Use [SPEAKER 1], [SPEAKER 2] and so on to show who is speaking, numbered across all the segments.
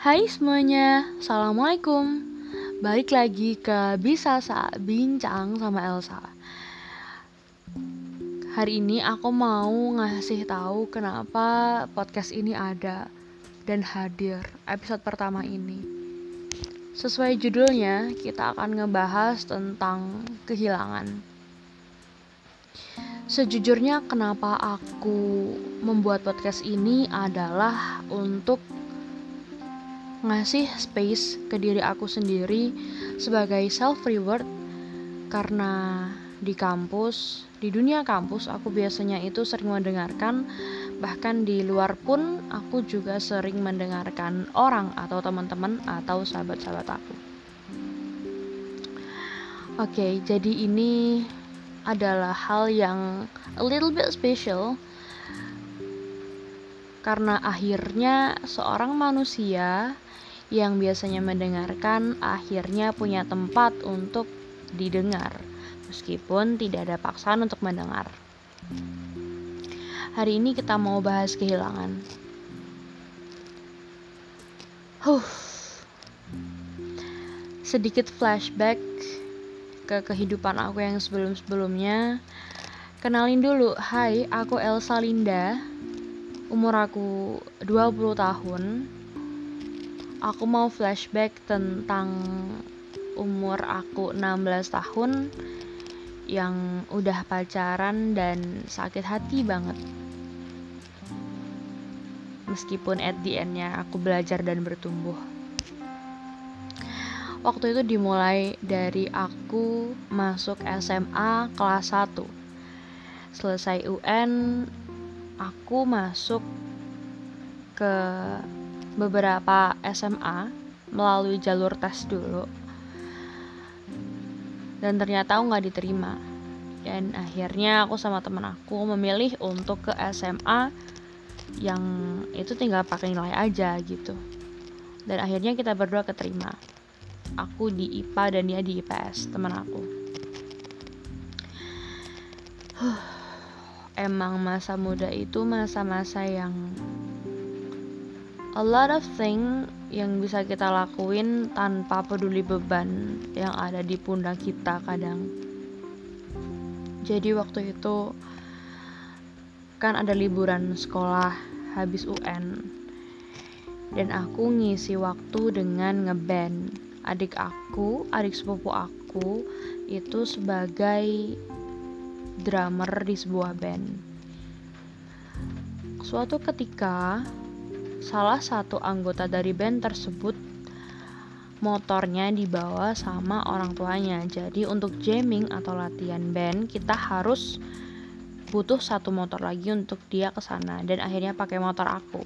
[SPEAKER 1] Hai semuanya, Assalamualaikum. Balik lagi ke Bisa Saat Bincang sama Elsa. Hari ini aku mau ngasih tahu kenapa podcast ini ada dan hadir episode pertama ini. Sesuai judulnya, kita akan ngebahas tentang kehilangan. Sejujurnya kenapa aku membuat podcast ini adalah untuk ngasih space ke diri aku sendiri sebagai self reward karena di kampus, di dunia kampus aku biasanya itu sering mendengarkan. Bahkan di luar pun aku juga sering mendengarkan orang atau teman-teman atau sahabat-sahabat aku. Oke, okay, jadi ini adalah hal yang a little bit special karena akhirnya seorang manusia yang biasanya mendengarkan akhirnya punya tempat untuk didengar meskipun tidak ada paksaan untuk mendengar. Hari ini kita mau bahas kehilangan. Huh. Sedikit flashback ke kehidupan aku yang sebelum-sebelumnya. Kenalin dulu, hai, aku Elsa Linda. Umur aku 20 tahun. Aku mau flashback tentang umur aku 16 tahun yang udah pacaran dan sakit hati banget. Meskipun at the end-nya aku belajar dan bertumbuh waktu itu dimulai dari aku masuk SMA kelas 1 selesai UN aku masuk ke beberapa SMA melalui jalur tes dulu. Dan ternyata aku nggak diterima. Dan akhirnya aku sama temen aku memilih untuk ke SMA yang itu tinggal pakai nilai aja gitu. Dan akhirnya kita berdua keterima. Aku di IPA dan dia di IPS teman aku emang masa muda itu masa-masa yang a lot of thing yang bisa kita lakuin tanpa peduli beban yang ada di pundak kita kadang. Jadi waktu itu kan ada liburan sekolah habis UN dan aku ngisi waktu dengan ngeband. Adik aku, adik sepupu aku itu sebagai drummer di sebuah band. Suatu ketika, salah satu anggota dari band tersebut motornya dibawa sama orang tuanya. Jadi untuk jamming atau latihan band kita harus butuh satu motor lagi untuk dia ke sana dan akhirnya pakai motor aku.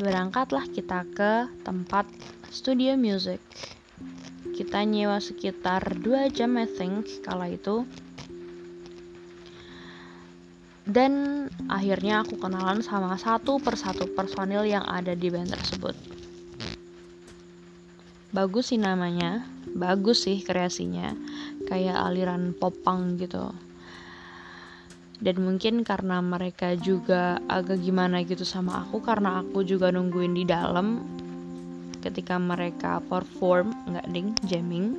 [SPEAKER 1] Berangkatlah kita ke tempat studio music kita nyewa sekitar 2 jam I think kala itu. Dan akhirnya aku kenalan sama satu persatu personil yang ada di band tersebut. Bagus sih namanya. Bagus sih kreasinya. Kayak aliran popang gitu. Dan mungkin karena mereka juga agak gimana gitu sama aku karena aku juga nungguin di dalam ketika mereka perform nggak ding jamming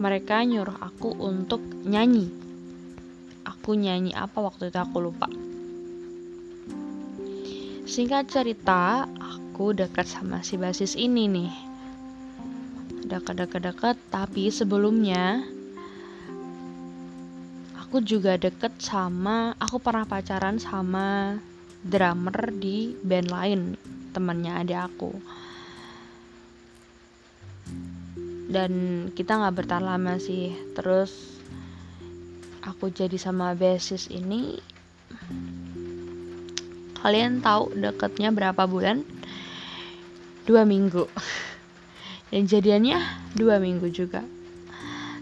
[SPEAKER 1] mereka nyuruh aku untuk nyanyi. Aku nyanyi apa waktu itu aku lupa. Singkat cerita aku dekat sama si basis ini nih. Dekat-dekat-dekat tapi sebelumnya aku juga deket sama aku pernah pacaran sama drummer di band lain temannya adik aku. Dan kita nggak bertahan lama sih. Terus aku jadi sama basis ini kalian tahu deketnya berapa bulan? Dua minggu. Dan jadiannya dua minggu juga.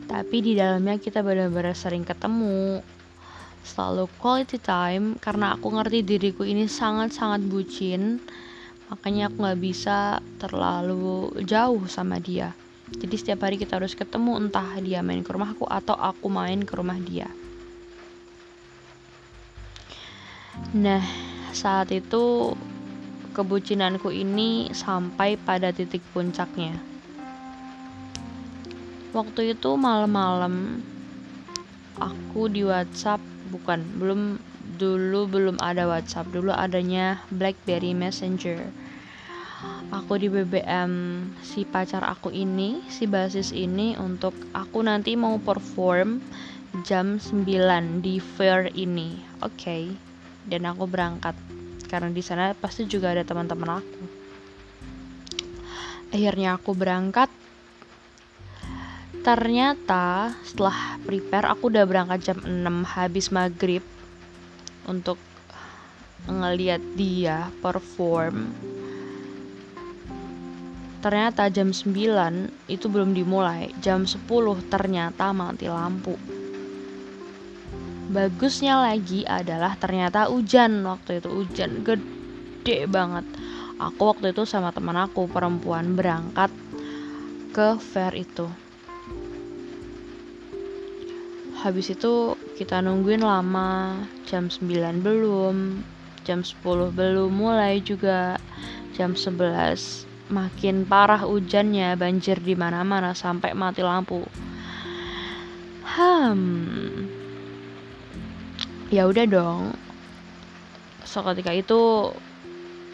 [SPEAKER 1] Tapi di dalamnya kita benar-benar sering ketemu. Selalu quality time karena aku ngerti diriku ini sangat-sangat bucin makanya aku nggak bisa terlalu jauh sama dia jadi setiap hari kita harus ketemu entah dia main ke rumahku atau aku main ke rumah dia nah saat itu kebucinanku ini sampai pada titik puncaknya. Waktu itu malam-malam aku di WhatsApp bukan belum dulu belum ada WhatsApp. Dulu adanya BlackBerry Messenger. Aku di BBM si pacar aku ini si basis ini untuk aku nanti mau perform jam 9 di fair ini. Oke. Okay. dan aku berangkat. Karena di sana pasti juga ada teman-teman aku. Akhirnya aku berangkat. Ternyata setelah prepare aku udah berangkat jam 6 habis maghrib untuk ngeliat dia perform. Ternyata jam 9 itu belum dimulai. Jam 10 ternyata mati lampu. Bagusnya lagi adalah ternyata hujan. Waktu itu hujan gede banget. Aku waktu itu sama teman aku perempuan berangkat ke fair itu habis itu kita nungguin lama jam 9 belum jam 10 belum mulai juga jam 11 makin parah hujannya, banjir di mana-mana sampai mati lampu. Hmm. Ya udah dong. So ketika itu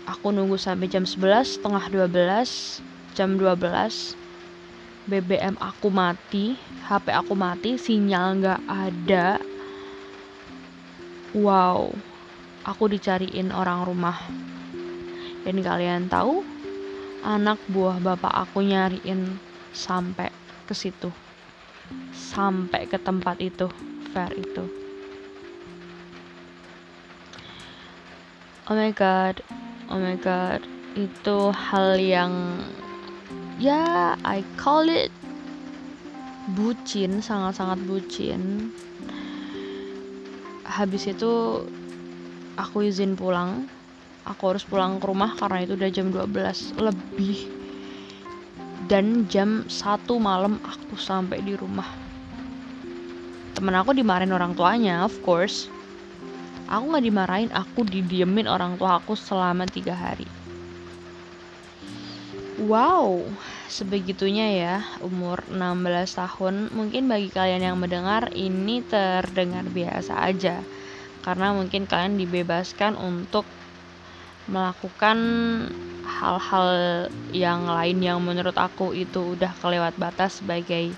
[SPEAKER 1] aku nunggu sampai jam 11, setengah 12, jam 12 BBM aku mati, HP aku mati, sinyal nggak ada. Wow, aku dicariin orang rumah. Dan kalian tahu anak buah bapak aku nyariin sampai ke situ sampai ke tempat itu fair itu oh my god oh my god itu hal yang ya I call it bucin sangat-sangat bucin. Habis itu aku izin pulang. Aku harus pulang ke rumah karena itu udah jam 12 lebih dan jam 1 malam aku sampai di rumah. Temen aku dimarahin orang tuanya of course. Aku nggak dimarahin aku didiemin orang tua aku selama tiga hari wow sebegitunya ya umur 16 tahun mungkin bagi kalian yang mendengar ini terdengar biasa aja karena mungkin kalian dibebaskan untuk melakukan hal-hal yang lain yang menurut aku itu udah kelewat batas sebagai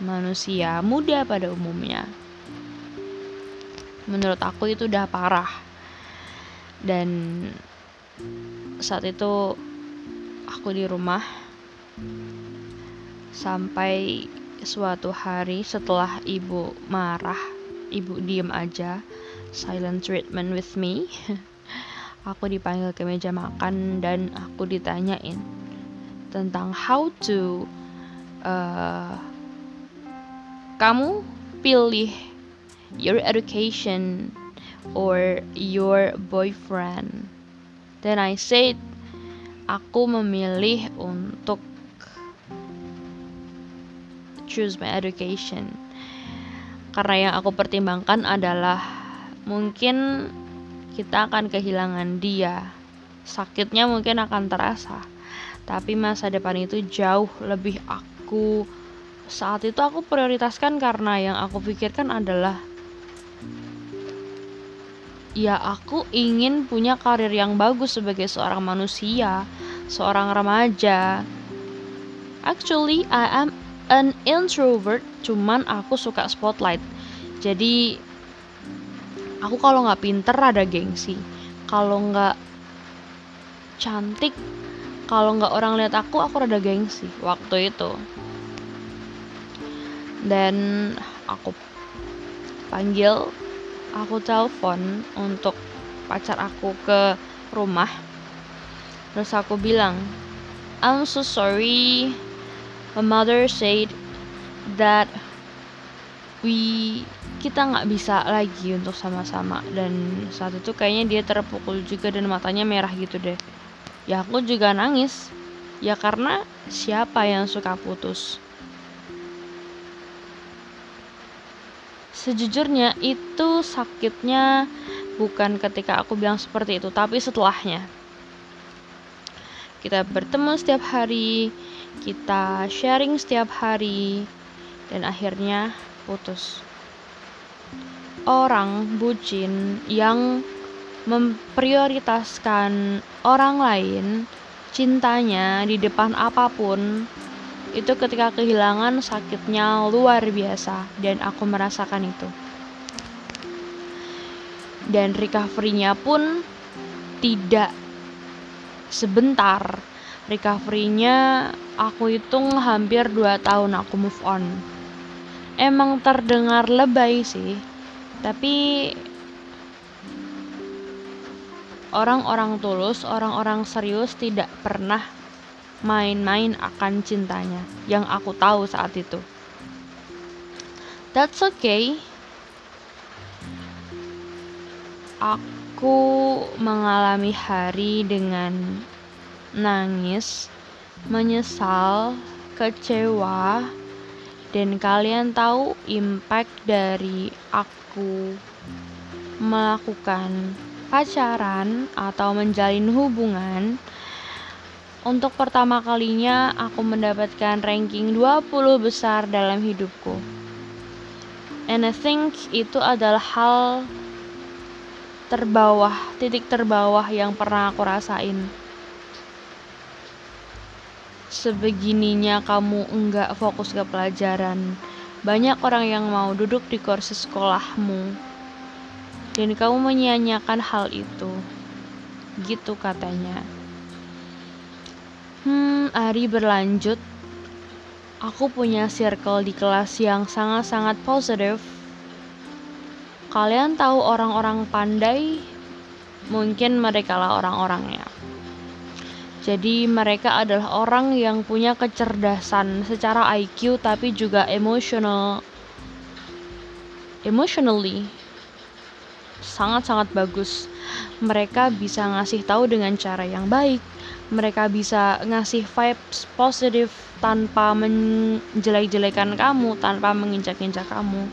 [SPEAKER 1] manusia muda pada umumnya. Menurut aku itu udah parah. Dan saat itu aku di rumah sampai suatu hari setelah ibu marah, ibu diem aja, silent treatment with me. aku dipanggil ke meja makan dan aku ditanyain tentang how to uh, kamu pilih your education or your boyfriend then I said aku memilih untuk choose my education karena yang aku pertimbangkan adalah mungkin kita akan kehilangan dia. Sakitnya mungkin akan terasa, tapi masa depan itu jauh lebih aku saat itu aku prioritaskan karena yang aku pikirkan adalah ya aku ingin punya karir yang bagus sebagai seorang manusia, seorang remaja. Actually, I am an introvert, cuman aku suka spotlight. Jadi aku kalau nggak pinter ada gengsi kalau nggak cantik kalau nggak orang lihat aku aku rada gengsi waktu itu dan aku panggil aku telepon untuk pacar aku ke rumah. Terus aku bilang I'm so sorry. My mother said that we kita nggak bisa lagi untuk sama-sama. Dan saat itu kayaknya dia terpukul juga dan matanya merah gitu deh. Ya aku juga nangis. Ya karena siapa yang suka putus sejujurnya itu sakitnya bukan ketika aku bilang seperti itu tapi setelahnya. Kita bertemu setiap hari kita sharing setiap hari dan akhirnya putus. Orang bucin yang memprioritaskan orang lain cintanya di depan apa pun itu ketika kehilangan sakitnya luar biasa dan aku merasakan itu. Dan recovery-nya pun tidak sebentar. Recovery-nya aku hitung hampir 2 tahun aku move on. Emang terdengar lebay sih tapi orang-orang tulus, orang-orang serius tidak pernah main-main akan cintanya yang aku tahu saat itu. That's okay. Aku mengalami hari dengan nangis, menyesal, kecewa, dan kalian tahu impact dari aku melakukan pacaran atau menjalin hubungan untuk pertama kalinya aku mendapatkan ranking 20 besar dalam hidupku. And I think itu adalah hal terbawah, titik terbawah yang pernah aku rasain. Sebegininya kamu enggak fokus ke pelajaran. Banyak orang yang mau duduk di kursi sekolahmu, dan kamu menyia-nyiakan hal itu. Gitu katanya. Hari berlanjut. Aku punya circle di kelas yang sangat-sangat positif. Kalian tahu orang-orang pandai? Mungkin mereka lah orang-orangnya. Jadi mereka adalah orang yang punya kecerdasan secara IQ tapi juga emotional emotionally sangat-sangat bagus. Mereka bisa ngasih tahu dengan cara yang baik. Mereka bisa ngasih vibes positif tanpa menjelek-jelekan kamu, tanpa menginjak-injak kamu.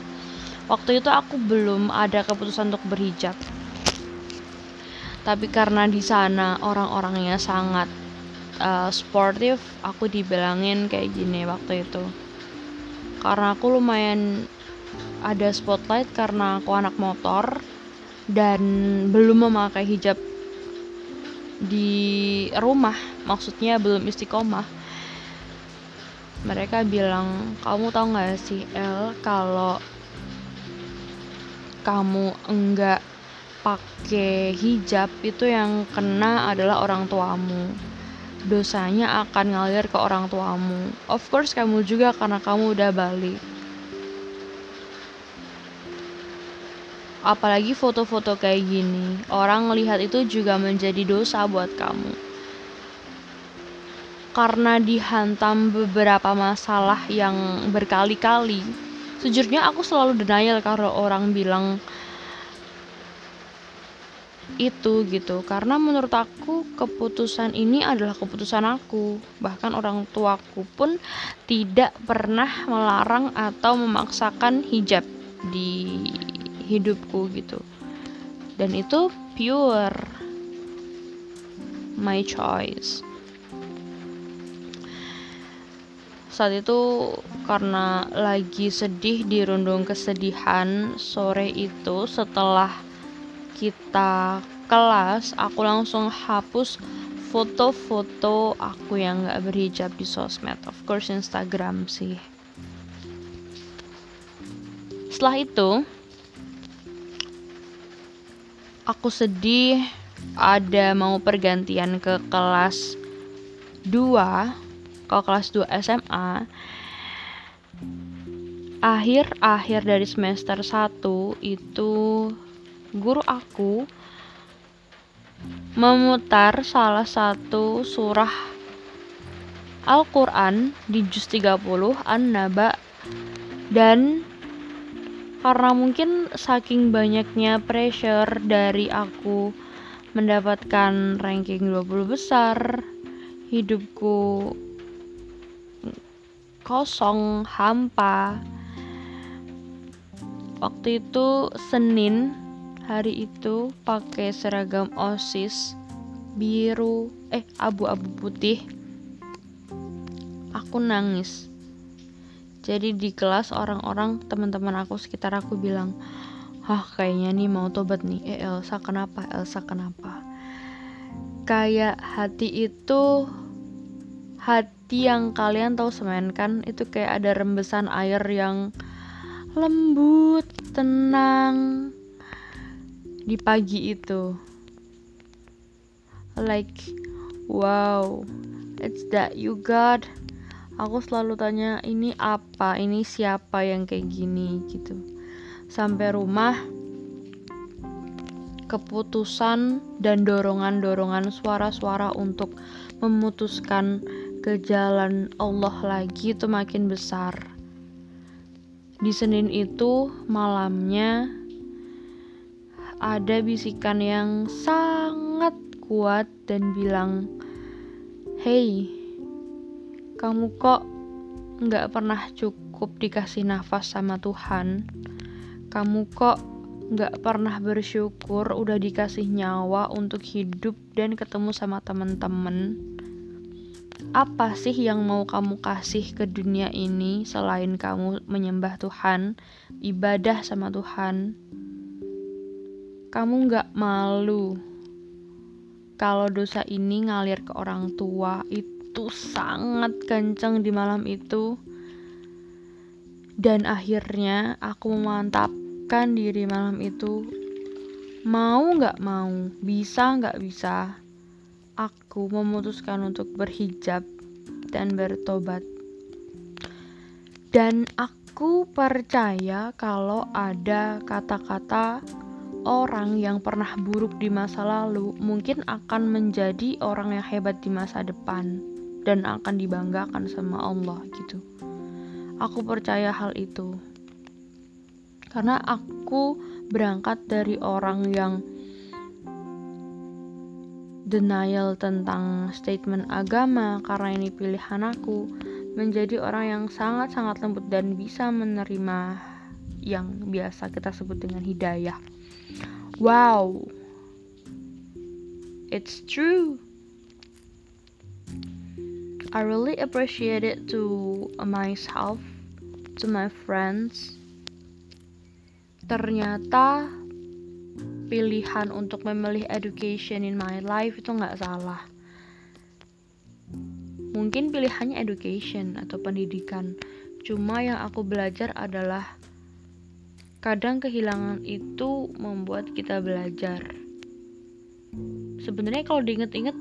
[SPEAKER 1] Waktu itu aku belum ada keputusan untuk berhijab. Tapi karena di sana orang-orangnya sangat uh, sportif, aku dibilangin kayak gini waktu itu. Karena aku lumayan ada spotlight karena aku anak motor dan belum memakai hijab di rumah maksudnya belum istiqomah. Mereka bilang kamu tahu nggak sih El kalau kamu enggak pakai hijab itu yang kena adalah orang tuamu. Dosanya akan ngalir ke orang tuamu. Of course kamu juga karena kamu udah balik Apalagi foto-foto kayak gini, orang melihat itu juga menjadi dosa buat kamu. Karena dihantam beberapa masalah yang berkali-kali, sejujurnya aku selalu denial kalau orang bilang itu gitu. Karena menurut aku keputusan ini adalah keputusan aku. Bahkan orang tuaku pun tidak pernah melarang atau memaksakan hijab di hidupku gitu. Dan itu pure my choice. Saat itu karena lagi sedih dirundung kesedihan sore itu setelah kita kelas aku langsung hapus foto-foto aku yang gak berhijab di sosmed. Of course Instagram sih. Setelah itu aku sedih ada mau pergantian ke kelas 2 ke kelas 2 SMA akhir-akhir dari semester 1 itu guru aku memutar salah satu surah Al-Quran di juz 30 An-Naba dan karena mungkin saking banyaknya pressure dari aku mendapatkan ranking 20 besar hidupku kosong hampa. Waktu itu Senin hari itu pakai seragam OSIS biru eh abu-abu putih. Aku nangis jadi di kelas orang-orang teman-teman aku sekitar aku bilang Hah kayaknya nih mau tobat nih. Eh Elsa kenapa? Elsa kenapa? Kayak hati itu Hati yang kalian tahu semen kan? Itu kayak ada rembesan air yang Lembut Tenang Di pagi itu. Like Wow It's that you God Aku selalu tanya ini apa? Ini siapa yang kayak gini? Gitu. Sampai rumah keputusan dan dorongan-dorongan suara-suara untuk memutuskan ke jalan Allah lagi itu makin besar. Di Senin itu malamnya ada bisikan yang sangat kuat dan bilang, "Hey, kamu kok nggak pernah cukup dikasih nafas sama Tuhan?" Kamu kok gak pernah bersyukur udah dikasih nyawa untuk hidup dan ketemu sama temen-temen? Apa sih yang mau kamu kasih ke dunia ini selain kamu menyembah Tuhan, ibadah sama Tuhan? Kamu gak malu kalau dosa ini ngalir ke orang tua itu sangat kenceng di malam itu. Dan akhirnya aku memantap menyempatkan diri malam itu. Mau nggak mau bisa nggak bisa aku memutuskan untuk berhijab dan bertobat. Dan aku percaya kalau ada kata-kata orang yang pernah buruk di masa lalu mungkin akan menjadi orang yang hebat di masa depan dan akan dibanggakan sama Allah gitu. Aku percaya hal itu karena aku berangkat dari orang yang denial tentang statement agama karena ini pilihan aku menjadi orang yang sangat-sangat lembut dan bisa menerima yang biasa kita sebut dengan hidayah. Wow. It's true. I really appreciate it to myself, to my friends, ternyata pilihan untuk memilih education in my life itu nggak salah. Mungkin pilihannya education atau pendidikan. Cuma yang aku belajar adalah kadang kehilangan itu membuat kita belajar. Sebenarnya kalau diinget-inget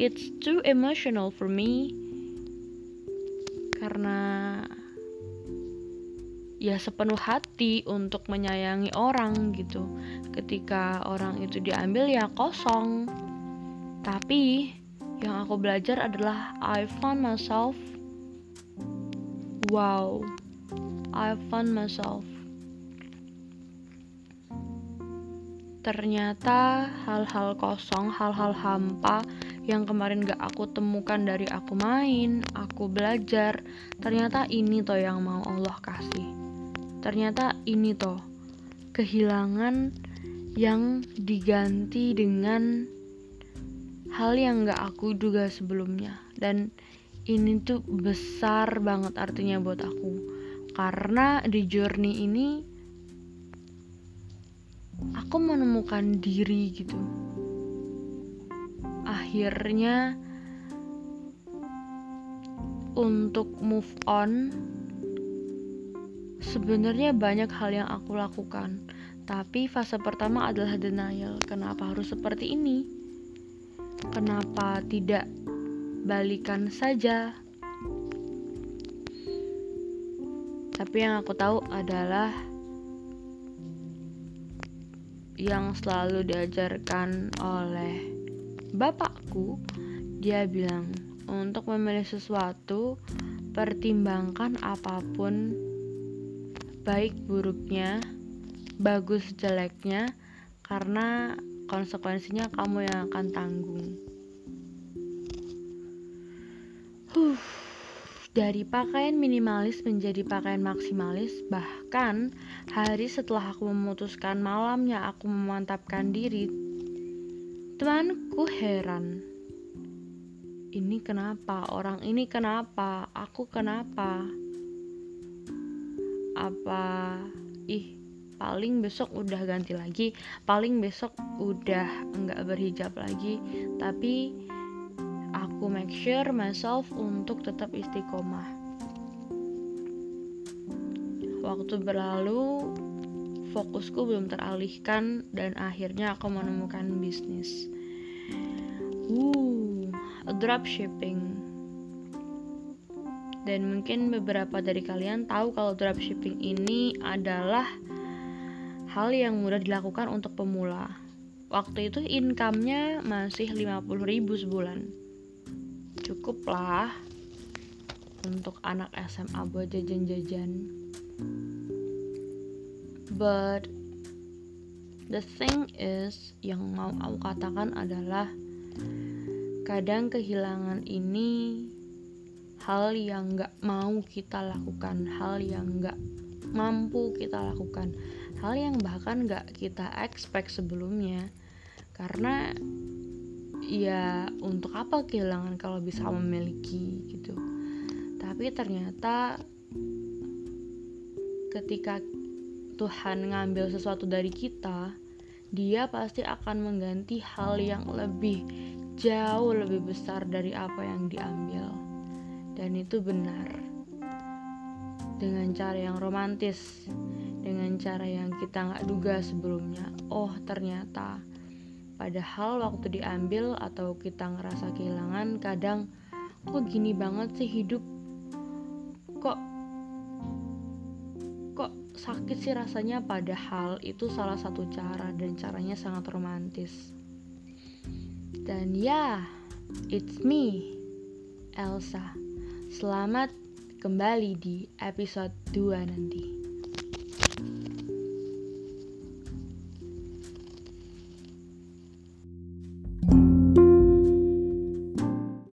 [SPEAKER 1] it's too emotional for me karena ya sepenuh hati untuk menyayangi orang gitu. Ketika orang itu diambil ya kosong. Tapi yang aku belajar adalah I found myself wow I found myself. Ternyata hal-hal kosong hal-hal hampa yang kemarin gak aku temukan dari aku main, aku belajar, ternyata ini toh yang mau Allah kasih. Ternyata ini toh kehilangan yang diganti dengan hal yang gak aku duga sebelumnya. Dan ini tuh besar banget artinya buat aku. Karena di journey ini aku menemukan diri gitu akhirnya untuk move on Sebenarnya banyak hal yang aku lakukan, tapi fase pertama adalah denial. Kenapa harus seperti ini? Kenapa tidak balikan saja? Tapi yang aku tahu adalah yang selalu diajarkan oleh bapakku. Dia bilang, untuk memilih sesuatu, pertimbangkan apa pun baik buruknya, bagus jeleknya, karena konsekuensinya kamu yang akan tanggung. Huh, dari pakaian minimalis menjadi pakaian maksimalis, bahkan hari setelah aku memutuskan malamnya aku memantapkan diri, temanku heran. Ini kenapa? Orang ini kenapa? Aku kenapa? Apa? Ih paling besok udah ganti lagi. Paling besok udah nggak berhijab lagi. Tapi aku make sure myself untuk tetap istiqomah. Waktu berlalu fokusku belum teralihkan dan akhirnya aku menemukan bisnis uh dropshipping dan mungkin beberapa dari kalian tahu kalau dropshipping ini adalah hal yang mudah dilakukan untuk pemula. Waktu itu income-nya masih 50 ribu sebulan. Cukup lah untuk anak SMA buat jajan-jajan. But the thing is yang mau aku katakan adalah kadang kehilangan ini hal yang gak mau kita lakukan, hal yang gak mampu kita lakukan hal yang bahkan gak kita expect sebelumnya. Karena ya untuk apa kehilangan kalau bisa memiliki gitu. Tapi ternyata ketika Tuhan ngambil sesuatu dari kita dia pasti akan mengganti hal yang lebih jauh lebih besar dari apa yang diambil dan itu benar dengan cara yang romantis dengan cara yang kita nggak duga sebelumnya. Oh, ternyata padahal waktu diambil atau kita ngerasa kehilangan, kadang kok gini banget sih hidup? Sakit sih rasanya padahal itu salah satu cara dan caranya sangat romantis. Dan ya, it's me, Elsa. Selamat kembali di episode 2 nanti.